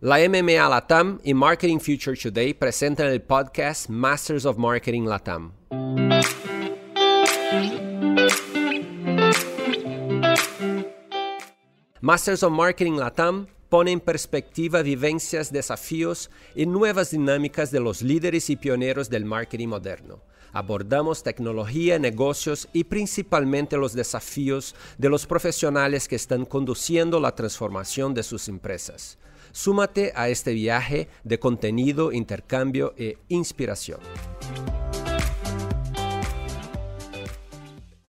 La MMA Latam y Marketing Future Today presentan el podcast Masters of Marketing Latam. Masters of Marketing Latam pone en perspectiva vivencias, desafíos y nuevas dinámicas de los líderes y pioneros del marketing moderno. Abordamos tecnología, negocios y principalmente los desafíos de los profesionales que están conduciendo la transformación de sus empresas. Súmate a este viaje de contenido, intercambio e inspiración.